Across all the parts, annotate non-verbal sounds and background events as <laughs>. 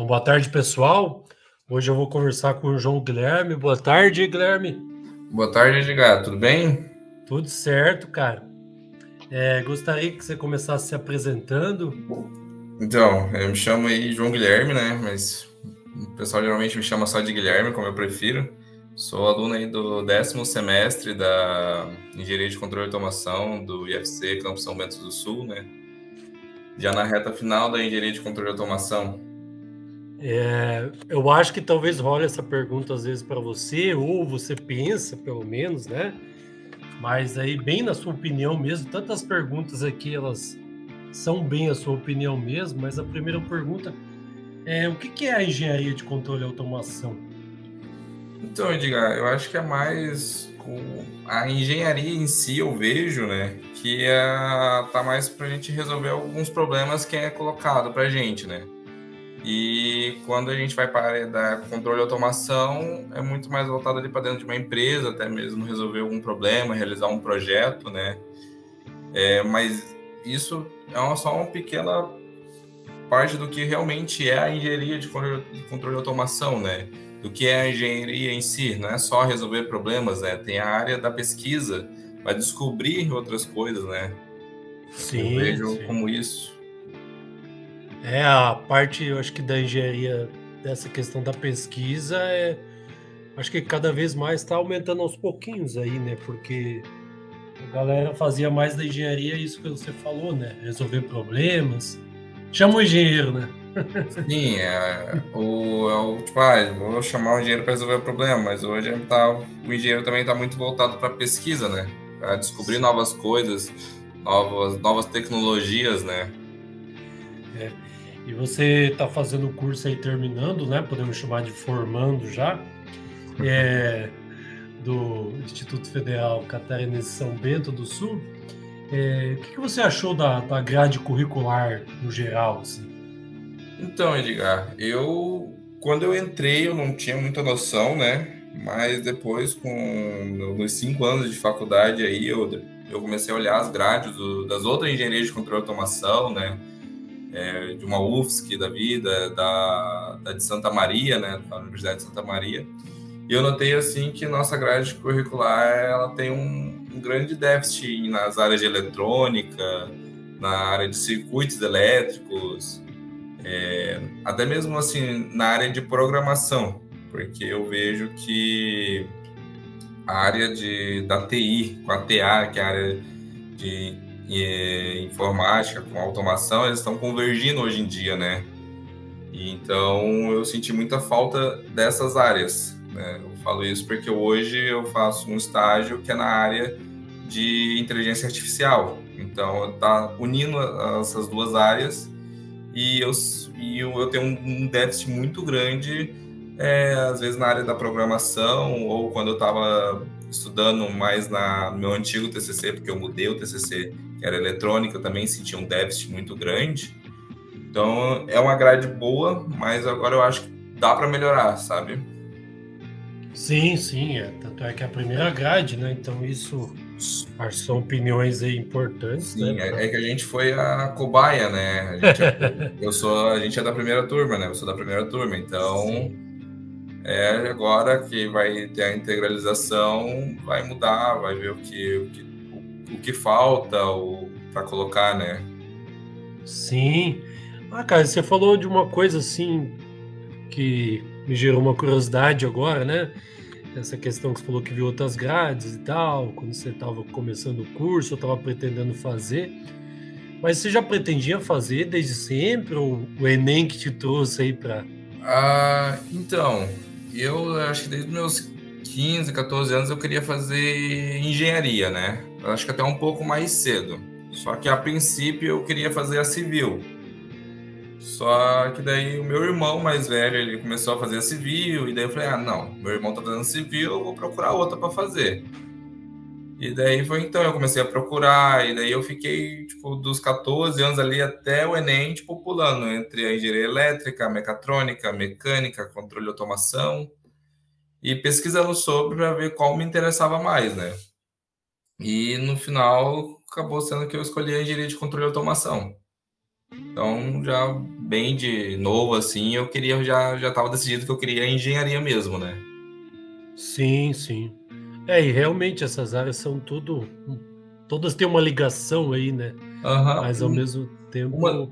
Então, boa tarde, pessoal. Hoje eu vou conversar com o João Guilherme. Boa tarde, Guilherme. Boa tarde, Edgar. Tudo bem? Tudo certo, cara. É, gostaria que você começasse se apresentando. Então, eu me chamo aí João Guilherme, né? Mas o pessoal geralmente me chama só de Guilherme, como eu prefiro. Sou aluno aí do décimo semestre da Engenharia de Controle e Automação do IFC Campus São Bento do Sul, né? Já na reta final da Engenharia de Controle e Automação. É, eu acho que talvez role essa pergunta às vezes para você, ou você pensa, pelo menos, né? Mas aí, bem na sua opinião mesmo, tantas perguntas aqui, elas são bem a sua opinião mesmo, mas a primeira pergunta é o que é a engenharia de controle e automação? Então, Edgar, eu acho que é mais a engenharia em si, eu vejo, né, que é, tá mais para a gente resolver alguns problemas que é colocado para a gente, né? E quando a gente vai para a área da controle e automação, é muito mais voltado ali para dentro de uma empresa, até mesmo resolver algum problema, realizar um projeto, né? É, mas isso é uma, só uma pequena parte do que realmente é a engenharia de controle, de controle e automação, né? Do que é a engenharia em si, não é só resolver problemas, né? Tem a área da pesquisa, vai descobrir outras coisas, né? Sim, Eu vejo sim. como isso. É a parte, eu acho que da engenharia dessa questão da pesquisa é, acho que cada vez mais está aumentando aos pouquinhos aí, né? Porque a galera fazia mais da engenharia isso que você falou, né? Resolver problemas. Chama o engenheiro, né? Sim, é, o, é o tipo, ah, vou chamar o engenheiro para resolver o problema, mas hoje tá, o engenheiro também está muito voltado para pesquisa, né? Para descobrir novas coisas, novas, novas tecnologias, né? E você está fazendo o curso aí terminando, né? Podemos chamar de formando já. É, do Instituto Federal Catarinense São Bento do Sul. É, o que, você achou da, da grade curricular no geral? Assim? Então, Edgar, eu quando eu entrei eu não tinha muita noção, né? Mas depois, com nos cinco anos de faculdade aí, eu, eu comecei a olhar as grades do, das outras engenharias de controle e automação, né? É, de uma UFSC da vida, da, da de Santa Maria, né? Da Universidade de Santa Maria. E eu notei assim que nossa grade curricular ela tem um, um grande déficit nas áreas de eletrônica, na área de circuitos elétricos, é, até mesmo assim na área de programação, porque eu vejo que a área de, da TI, com a TA, que é a área de é, informática, com automação, eles estão convergindo hoje em dia, né? E, então eu senti muita falta dessas áreas. Né? Eu falo isso porque hoje eu faço um estágio que é na área de inteligência artificial. Então está unindo essas duas áreas e eu, e eu, tenho um déficit muito grande, é, às vezes na área da programação, ou quando eu estava estudando mais na, no meu antigo TCC, porque eu mudei o TCC, que era eletrônica, também senti um déficit muito grande. Então é uma grade boa, mas agora eu acho que dá para melhorar, sabe? Sim, sim, é. Tanto é que é a primeira grade, né? Então isso são opiniões aí importantes. Sim, né? é, é, que a gente foi a cobaia, né? A gente é, <laughs> eu sou, a gente é da primeira turma, né? Eu sou da primeira turma, então Sim. é agora que vai ter a integralização, vai mudar, vai ver o que o que, o, que falta para colocar, né? Sim. Ah, cara, você falou de uma coisa assim que me gerou uma curiosidade agora, né? Essa questão que você falou que viu outras grades e tal, quando você estava começando o curso, eu estava pretendendo fazer. Mas você já pretendia fazer desde sempre ou o Enem que te trouxe aí para? Ah, então, eu acho que desde meus 15, 14 anos eu queria fazer engenharia, né? Acho que até um pouco mais cedo. Só que a princípio eu queria fazer a civil. Só que daí o meu irmão mais velho, ele começou a fazer a civil, e daí eu falei, ah, não, meu irmão tá fazendo civil, eu vou procurar outra para fazer. E daí foi então, eu comecei a procurar, e daí eu fiquei, tipo, dos 14 anos ali até o Enem, tipo, pulando entre a engenharia elétrica, mecatrônica, mecânica, controle de automação, e pesquisando sobre para ver qual me interessava mais, né? E no final, acabou sendo que eu escolhi a engenharia de controle de automação. Então já bem de novo, assim, eu queria, já já estava decidido que eu queria engenharia mesmo, né? Sim, sim. É, e realmente essas áreas são tudo. Todas têm uma ligação aí, né? Uhum. Mas ao mesmo tempo. Uma,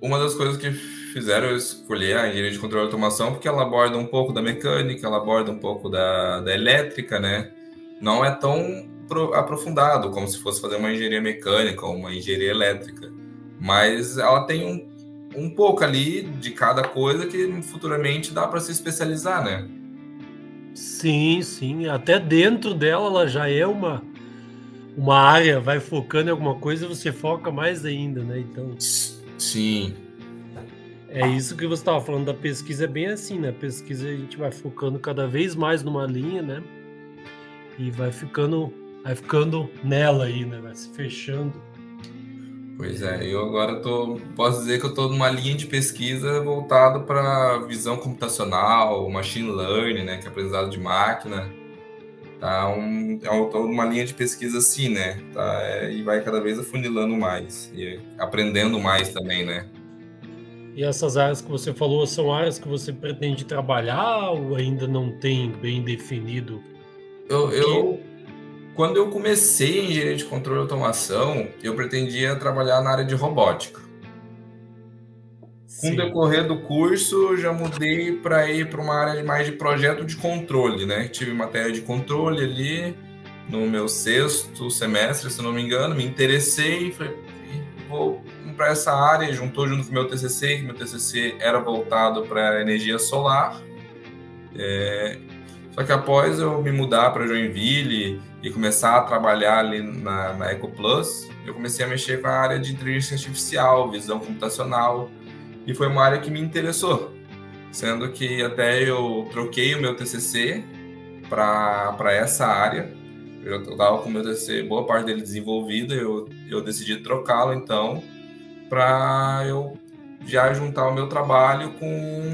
uma das coisas que fizeram eu escolher a engenharia de controle e automação, porque ela aborda um pouco da mecânica, ela aborda um pouco da, da elétrica, né? Não é tão aprofundado como se fosse fazer uma engenharia mecânica ou uma engenharia elétrica. Mas ela tem um, um pouco ali de cada coisa que futuramente dá para se especializar, né? Sim, sim. Até dentro dela ela já é uma, uma área, vai focando em alguma coisa, você foca mais ainda, né? Então. Sim. É isso que você estava falando da pesquisa, é bem assim, né? A pesquisa a gente vai focando cada vez mais numa linha, né? E vai ficando, vai ficando nela aí, né? Vai se fechando. Pois é, eu agora tô, posso dizer que eu estou numa linha de pesquisa voltado para visão computacional, machine learning, né, que é aprendizado de máquina. Tá um, é uma linha de pesquisa assim, né? Tá, é, e vai cada vez afunilando mais e aprendendo mais também, né? E essas áreas que você falou são áreas que você pretende trabalhar ou ainda não tem bem definido? Eu, eu quando eu comecei em engenharia de controle e automação, eu pretendia trabalhar na área de robótica. Com o decorrer do curso, já mudei para ir para uma área mais de projeto de controle, né? Tive matéria de controle ali no meu sexto semestre, se não me engano, me interessei, falei, vou para essa área, juntou junto com o meu TCC, que meu TCC era voltado para energia solar. É, só que após eu me mudar para Joinville e começar a trabalhar ali na, na EcoPlus, eu comecei a mexer com a área de inteligência artificial, visão computacional, e foi uma área que me interessou. Sendo que até eu troquei o meu TCC para essa área, eu estava com o meu TCC, boa parte dele desenvolvido, eu, eu decidi trocá-lo então, para eu já juntar o meu trabalho com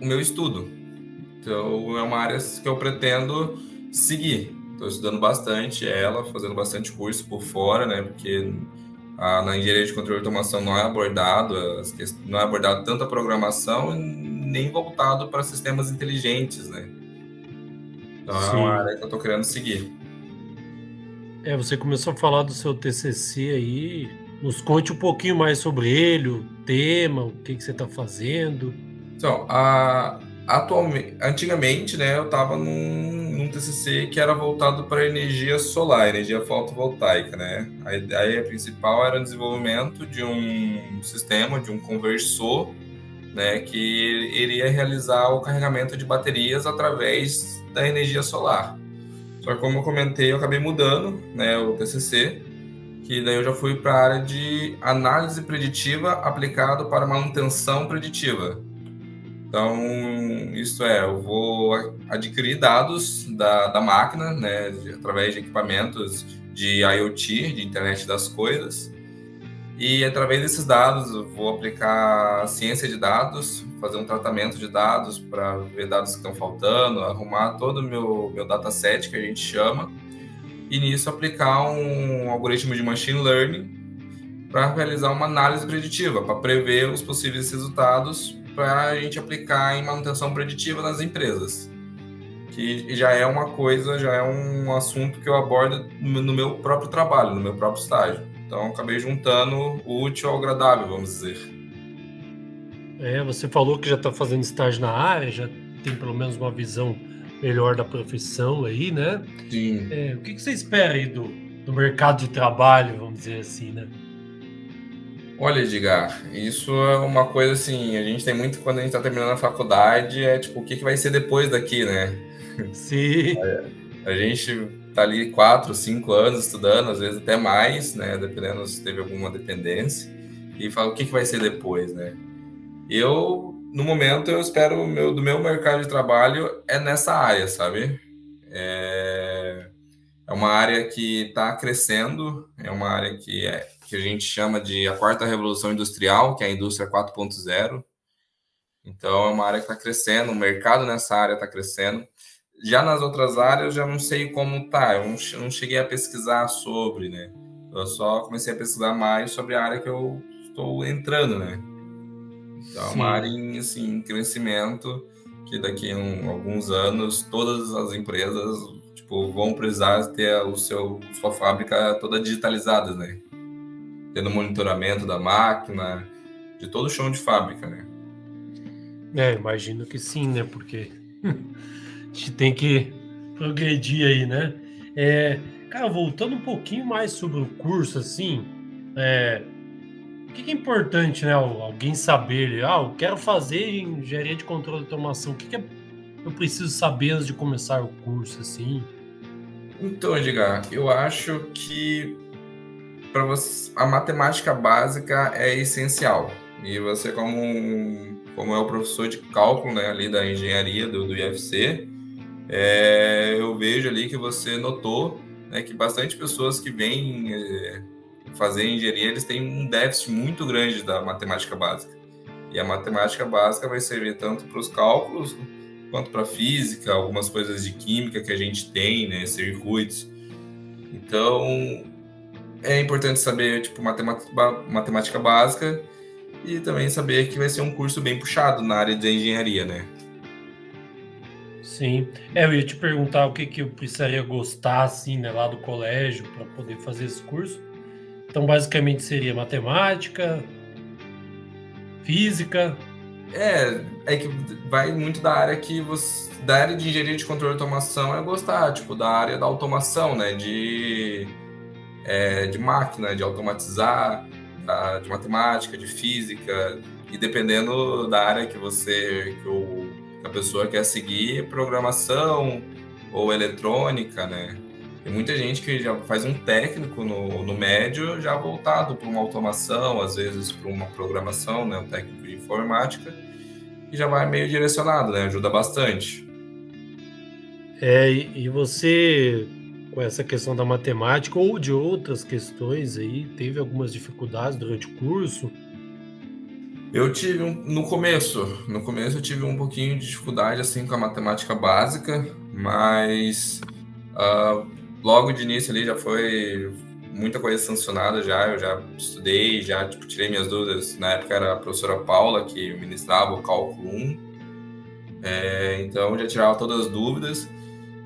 o meu estudo. Então é uma área que eu pretendo seguir. Estou estudando bastante ela, fazendo bastante curso por fora, né? Porque a, na engenharia de controle de automação não é abordado, não é abordado tanto a programação nem voltado para sistemas inteligentes, né? Então Sim. é uma área que eu estou querendo seguir. É, você começou a falar do seu TCC aí. Nos conte um pouquinho mais sobre ele, o tema, o que, que você está fazendo. Então, a, atualmente, antigamente, né, eu estava num, num, TCC que era voltado para energia solar, energia fotovoltaica, né? A ideia principal era o desenvolvimento de um sistema, de um conversor, né, que iria realizar o carregamento de baterias através da energia solar. Só que como eu comentei, eu acabei mudando, né, o TCC, que daí eu já fui para a área de análise preditiva aplicado para manutenção preditiva. Então, isso é, eu vou adquirir dados da, da máquina, né, de, através de equipamentos de IoT, de internet das coisas, e através desses dados eu vou aplicar ciência de dados, fazer um tratamento de dados para ver dados que estão faltando, arrumar todo o meu, meu dataset, que a gente chama, e nisso aplicar um algoritmo de machine learning para realizar uma análise preditiva, para prever os possíveis resultados para a gente aplicar em manutenção preditiva nas empresas. Que já é uma coisa, já é um assunto que eu abordo no meu próprio trabalho, no meu próprio estágio. Então, acabei juntando o útil ao agradável, vamos dizer. É, você falou que já está fazendo estágio na área, já tem pelo menos uma visão melhor da profissão aí, né? Sim. É, o que, que você espera aí do, do mercado de trabalho, vamos dizer assim, né? Olha, Edgar, isso é uma coisa assim, a gente tem muito quando a gente está terminando a faculdade, é tipo, o que, que vai ser depois daqui, né? Sim. <laughs> A gente tá ali quatro, cinco anos estudando, às vezes até mais, né? Dependendo se teve alguma dependência, e fala o que, que vai ser depois, né? Eu, no momento, eu espero meu, do meu mercado de trabalho é nessa área, sabe? É, é uma área que está crescendo, é uma área que é, que a gente chama de a quarta revolução industrial, que é a indústria 4.0. Então, é uma área que está crescendo, o mercado nessa área está crescendo. Já nas outras áreas, já não sei como tá, eu não cheguei a pesquisar sobre, né? Eu só comecei a pesquisar mais sobre a área que eu estou entrando, né? Então, é uma área em assim, crescimento que daqui a um, alguns anos todas as empresas tipo, vão precisar ter o seu sua fábrica toda digitalizada, né? Tendo monitoramento da máquina, de todo o chão de fábrica, né? É, imagino que sim, né? Porque <laughs> a gente tem que progredir aí, né? É, cara, voltando um pouquinho mais sobre o curso, assim, é, o que, é importante, né? Alguém saber, ah, eu quero fazer engenharia de controle de automação, o que, que é, eu preciso saber antes de começar o curso, assim? Então, Edgar, eu acho que para você a matemática básica é essencial. E você, como, como é o professor de cálculo né, ali da engenharia do, do IFC, é, eu vejo ali que você notou né, que bastante pessoas que vêm é, fazer engenharia, eles têm um déficit muito grande da matemática básica. E a matemática básica vai servir tanto para os cálculos quanto para física, algumas coisas de química que a gente tem, né, circuitos. Então, é importante saber tipo matemática, matemática básica e também saber que vai ser um curso bem puxado na área de engenharia, né? Sim. É, eu ia te perguntar o que, que eu precisaria gostar, assim, né, lá do colégio para poder fazer esse curso. Então, basicamente, seria matemática, física. É, é que vai muito da área que você. Da área de engenharia de controle de automação é gostar, tipo, da área da automação, né? De, é, de máquina, de automatizar, de matemática, de física, e dependendo da área que você, que, o, que a pessoa quer seguir, programação ou eletrônica, né? Tem muita gente que já faz um técnico no, no médio já voltado para uma automação, às vezes para uma programação, né? Um técnico de informática, e já vai meio direcionado, né? Ajuda bastante. É, e você com essa questão da matemática ou de outras questões aí? Teve algumas dificuldades durante o curso? Eu tive um, no começo, no começo eu tive um pouquinho de dificuldade assim com a matemática básica, mas uh, logo de início ali já foi muita coisa sancionada já, eu já estudei, já tipo, tirei minhas dúvidas. Na época era a professora Paula que ministrava o cálculo 1, é, então já tirava todas as dúvidas.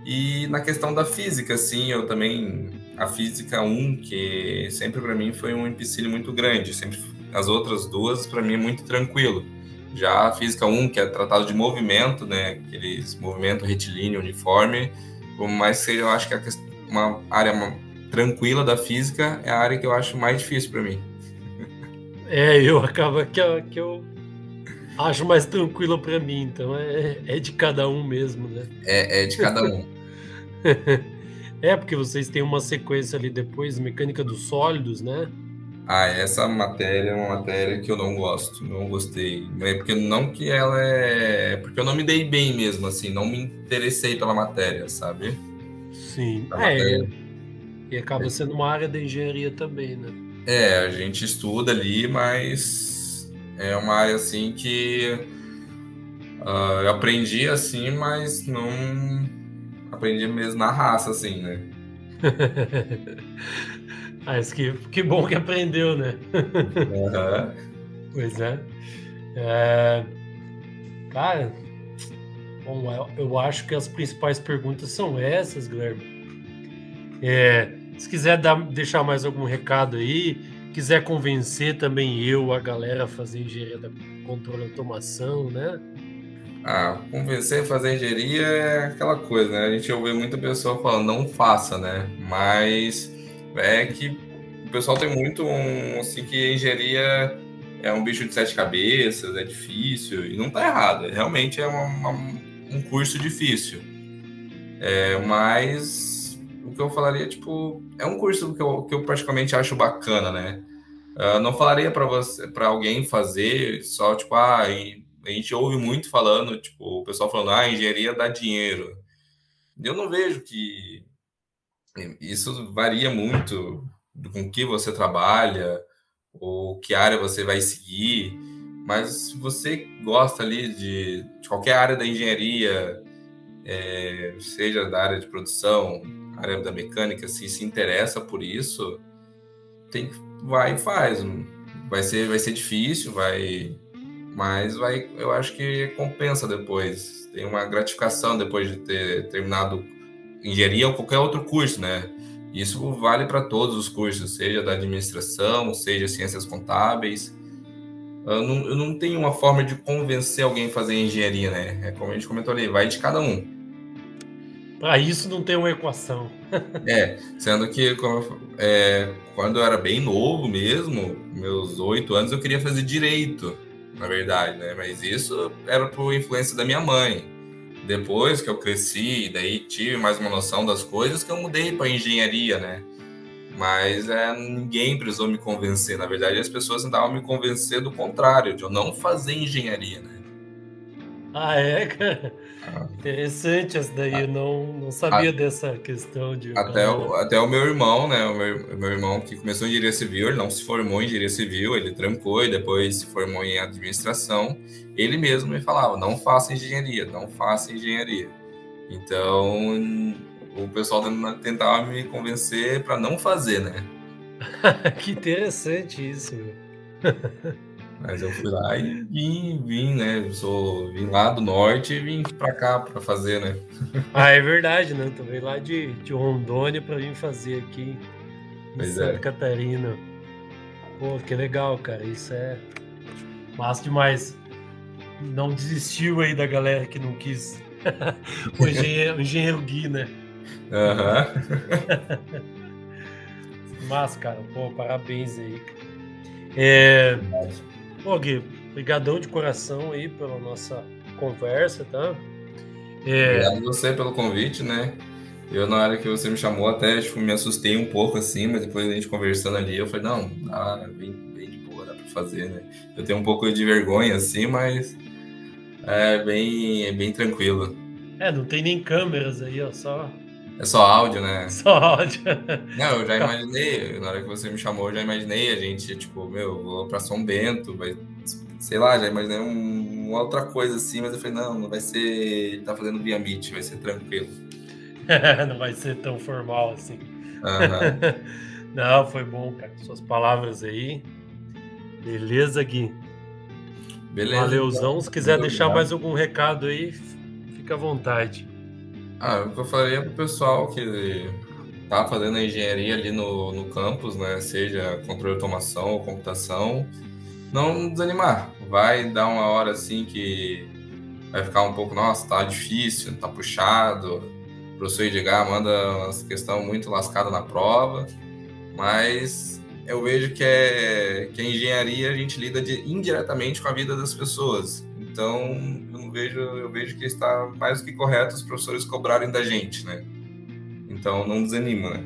E na questão da física, assim, eu também. A física 1, que sempre para mim foi um empecilho muito grande, sempre as outras duas para mim é muito tranquilo. Já a física 1, que é tratado de movimento, né, aqueles movimento retilíneo uniforme, mais seja, eu acho que uma área tranquila da física é a área que eu acho mais difícil para mim. É, eu acaba que eu, que eu acho mais tranquila para mim, então é, é de cada um mesmo, né? É, é de cada um. <laughs> é, porque vocês têm uma sequência ali depois, mecânica dos sólidos, né? Ah, essa matéria é uma matéria que eu não gosto, não gostei. É porque não que ela é. é porque eu não me dei bem mesmo, assim, não me interessei pela matéria, sabe? Sim. é, matéria... E acaba sendo uma área da engenharia também, né? É, a gente estuda ali, mas é uma área assim que uh, eu aprendi assim, mas não aprendi mesmo na raça, assim, né? <laughs> Mas que, que bom que aprendeu, né? Uhum. <laughs> pois é. é. Cara, bom, eu acho que as principais perguntas são essas, Guilherme. É, se quiser dar, deixar mais algum recado aí, quiser convencer também eu, a galera, a fazer engenharia da controle automação, né? Ah, convencer a fazer engenharia é aquela coisa, né? A gente ouve muita pessoa falando, não faça, né? Mas é que o pessoal tem muito um, assim, que engenharia é um bicho de sete cabeças, é difícil, e não tá errado, realmente é uma, uma, um curso difícil. É, mas que eu falaria, tipo, é um curso que eu, que eu praticamente acho bacana, né? Uh, não falaria para você, para alguém fazer só, tipo, ah, a gente ouve muito falando, tipo, o pessoal falando, ah, engenharia dá dinheiro. Eu não vejo que isso varia muito com que você trabalha ou que área você vai seguir, mas se você gosta ali de, de qualquer área da engenharia, é, seja da área de produção, área da mecânica, se se interessa por isso, tem vai e faz. Vai ser, vai ser difícil, vai mas vai, eu acho que compensa depois. Tem uma gratificação depois de ter terminado engenharia ou qualquer outro curso, né? Isso vale para todos os cursos, seja da administração, seja ciências contábeis. Eu não, eu não tenho uma forma de convencer alguém a fazer engenharia, né? É como a gente comentou ali, vai de cada um. Para isso não tem uma equação. <laughs> é, sendo que é, quando eu era bem novo mesmo, meus oito anos, eu queria fazer direito, na verdade, né? Mas isso era por influência da minha mãe. Depois que eu cresci, daí tive mais uma noção das coisas, que eu mudei para engenharia, né? Mas é, ninguém precisou me convencer. Na verdade, as pessoas tentavam me convencer do contrário, de eu não fazer engenharia, né? <laughs> Ah, é, cara? Ah. Interessante essa daí, eu não, não sabia dessa questão de. Até o, até o meu irmão, né? O meu, meu irmão que começou em engenharia civil, ele não se formou em engenharia civil, ele trancou e depois se formou em administração. Ele mesmo me falava: não faça engenharia, não faça engenharia. Então, o pessoal tentava me convencer para não fazer, né? <laughs> que interessante isso, meu. <laughs> Mas eu fui lá e vim, vim, né? Eu sou, vim lá do norte e vim pra cá pra fazer, né? <laughs> Ah, é verdade, né? Tu veio lá de, de Rondônia pra vir fazer aqui em pois Santa é. Catarina. Pô, que legal, cara. Isso é massa demais. Não desistiu aí da galera que não quis. <laughs> o, engenheiro, o engenheiro Gui, né? Aham. <laughs> Uhum. Mas, cara, pô, parabéns aí. É, Pô, Gui, brigadão de coração aí pela nossa conversa, tá? É... Obrigado você pelo convite, né? Eu, na hora que você me chamou, até tipo, me assustei um pouco assim, mas depois a gente conversando ali, eu falei, não, dá, bem, bem de boa, dá pra fazer, né? Eu tenho um pouco de vergonha assim, mas é bem, é bem tranquilo. É, não tem nem câmeras aí, ó, só. É só áudio, né? <laughs> Só áudio. Não, eu já imaginei, na hora que você me chamou, eu já imaginei a gente, tipo, meu, vou pra São Bento, vai, sei lá, já imaginei um, uma outra coisa assim, mas eu falei, não, não vai ser, tá fazendo via Meet, vai ser tranquilo. <laughs> não vai ser tão formal assim. Uhum. <laughs> não, foi bom, cara, suas palavras aí. Beleza, Gui? Beleza. Valeuzão, então. se quiser deixar mais algum recado aí, fica à vontade. Ah, o que eu faria pro pessoal que tá fazendo a engenharia ali no, no campus, né? Seja controle de automação ou computação, não desanimar. Vai dar uma hora assim que vai ficar um pouco, nossa, tá difícil, tá puxado. O professor Edgar manda uma questão muito lascada na prova, mas eu vejo que, é, que a engenharia a gente lida de, indiretamente com a vida das pessoas. Então, vejo, eu vejo que está mais do que correto os professores cobrarem da gente, né? Então não desanima, né?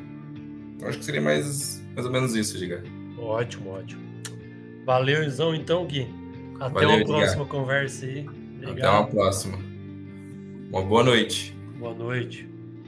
Então, acho que seria mais, mais ou menos isso, Giga. Ótimo, ótimo. Valeu, Izão, então, Gui. Até Valeu, uma próxima conversa aí. Obrigado. Até uma próxima. Uma boa noite. Boa noite.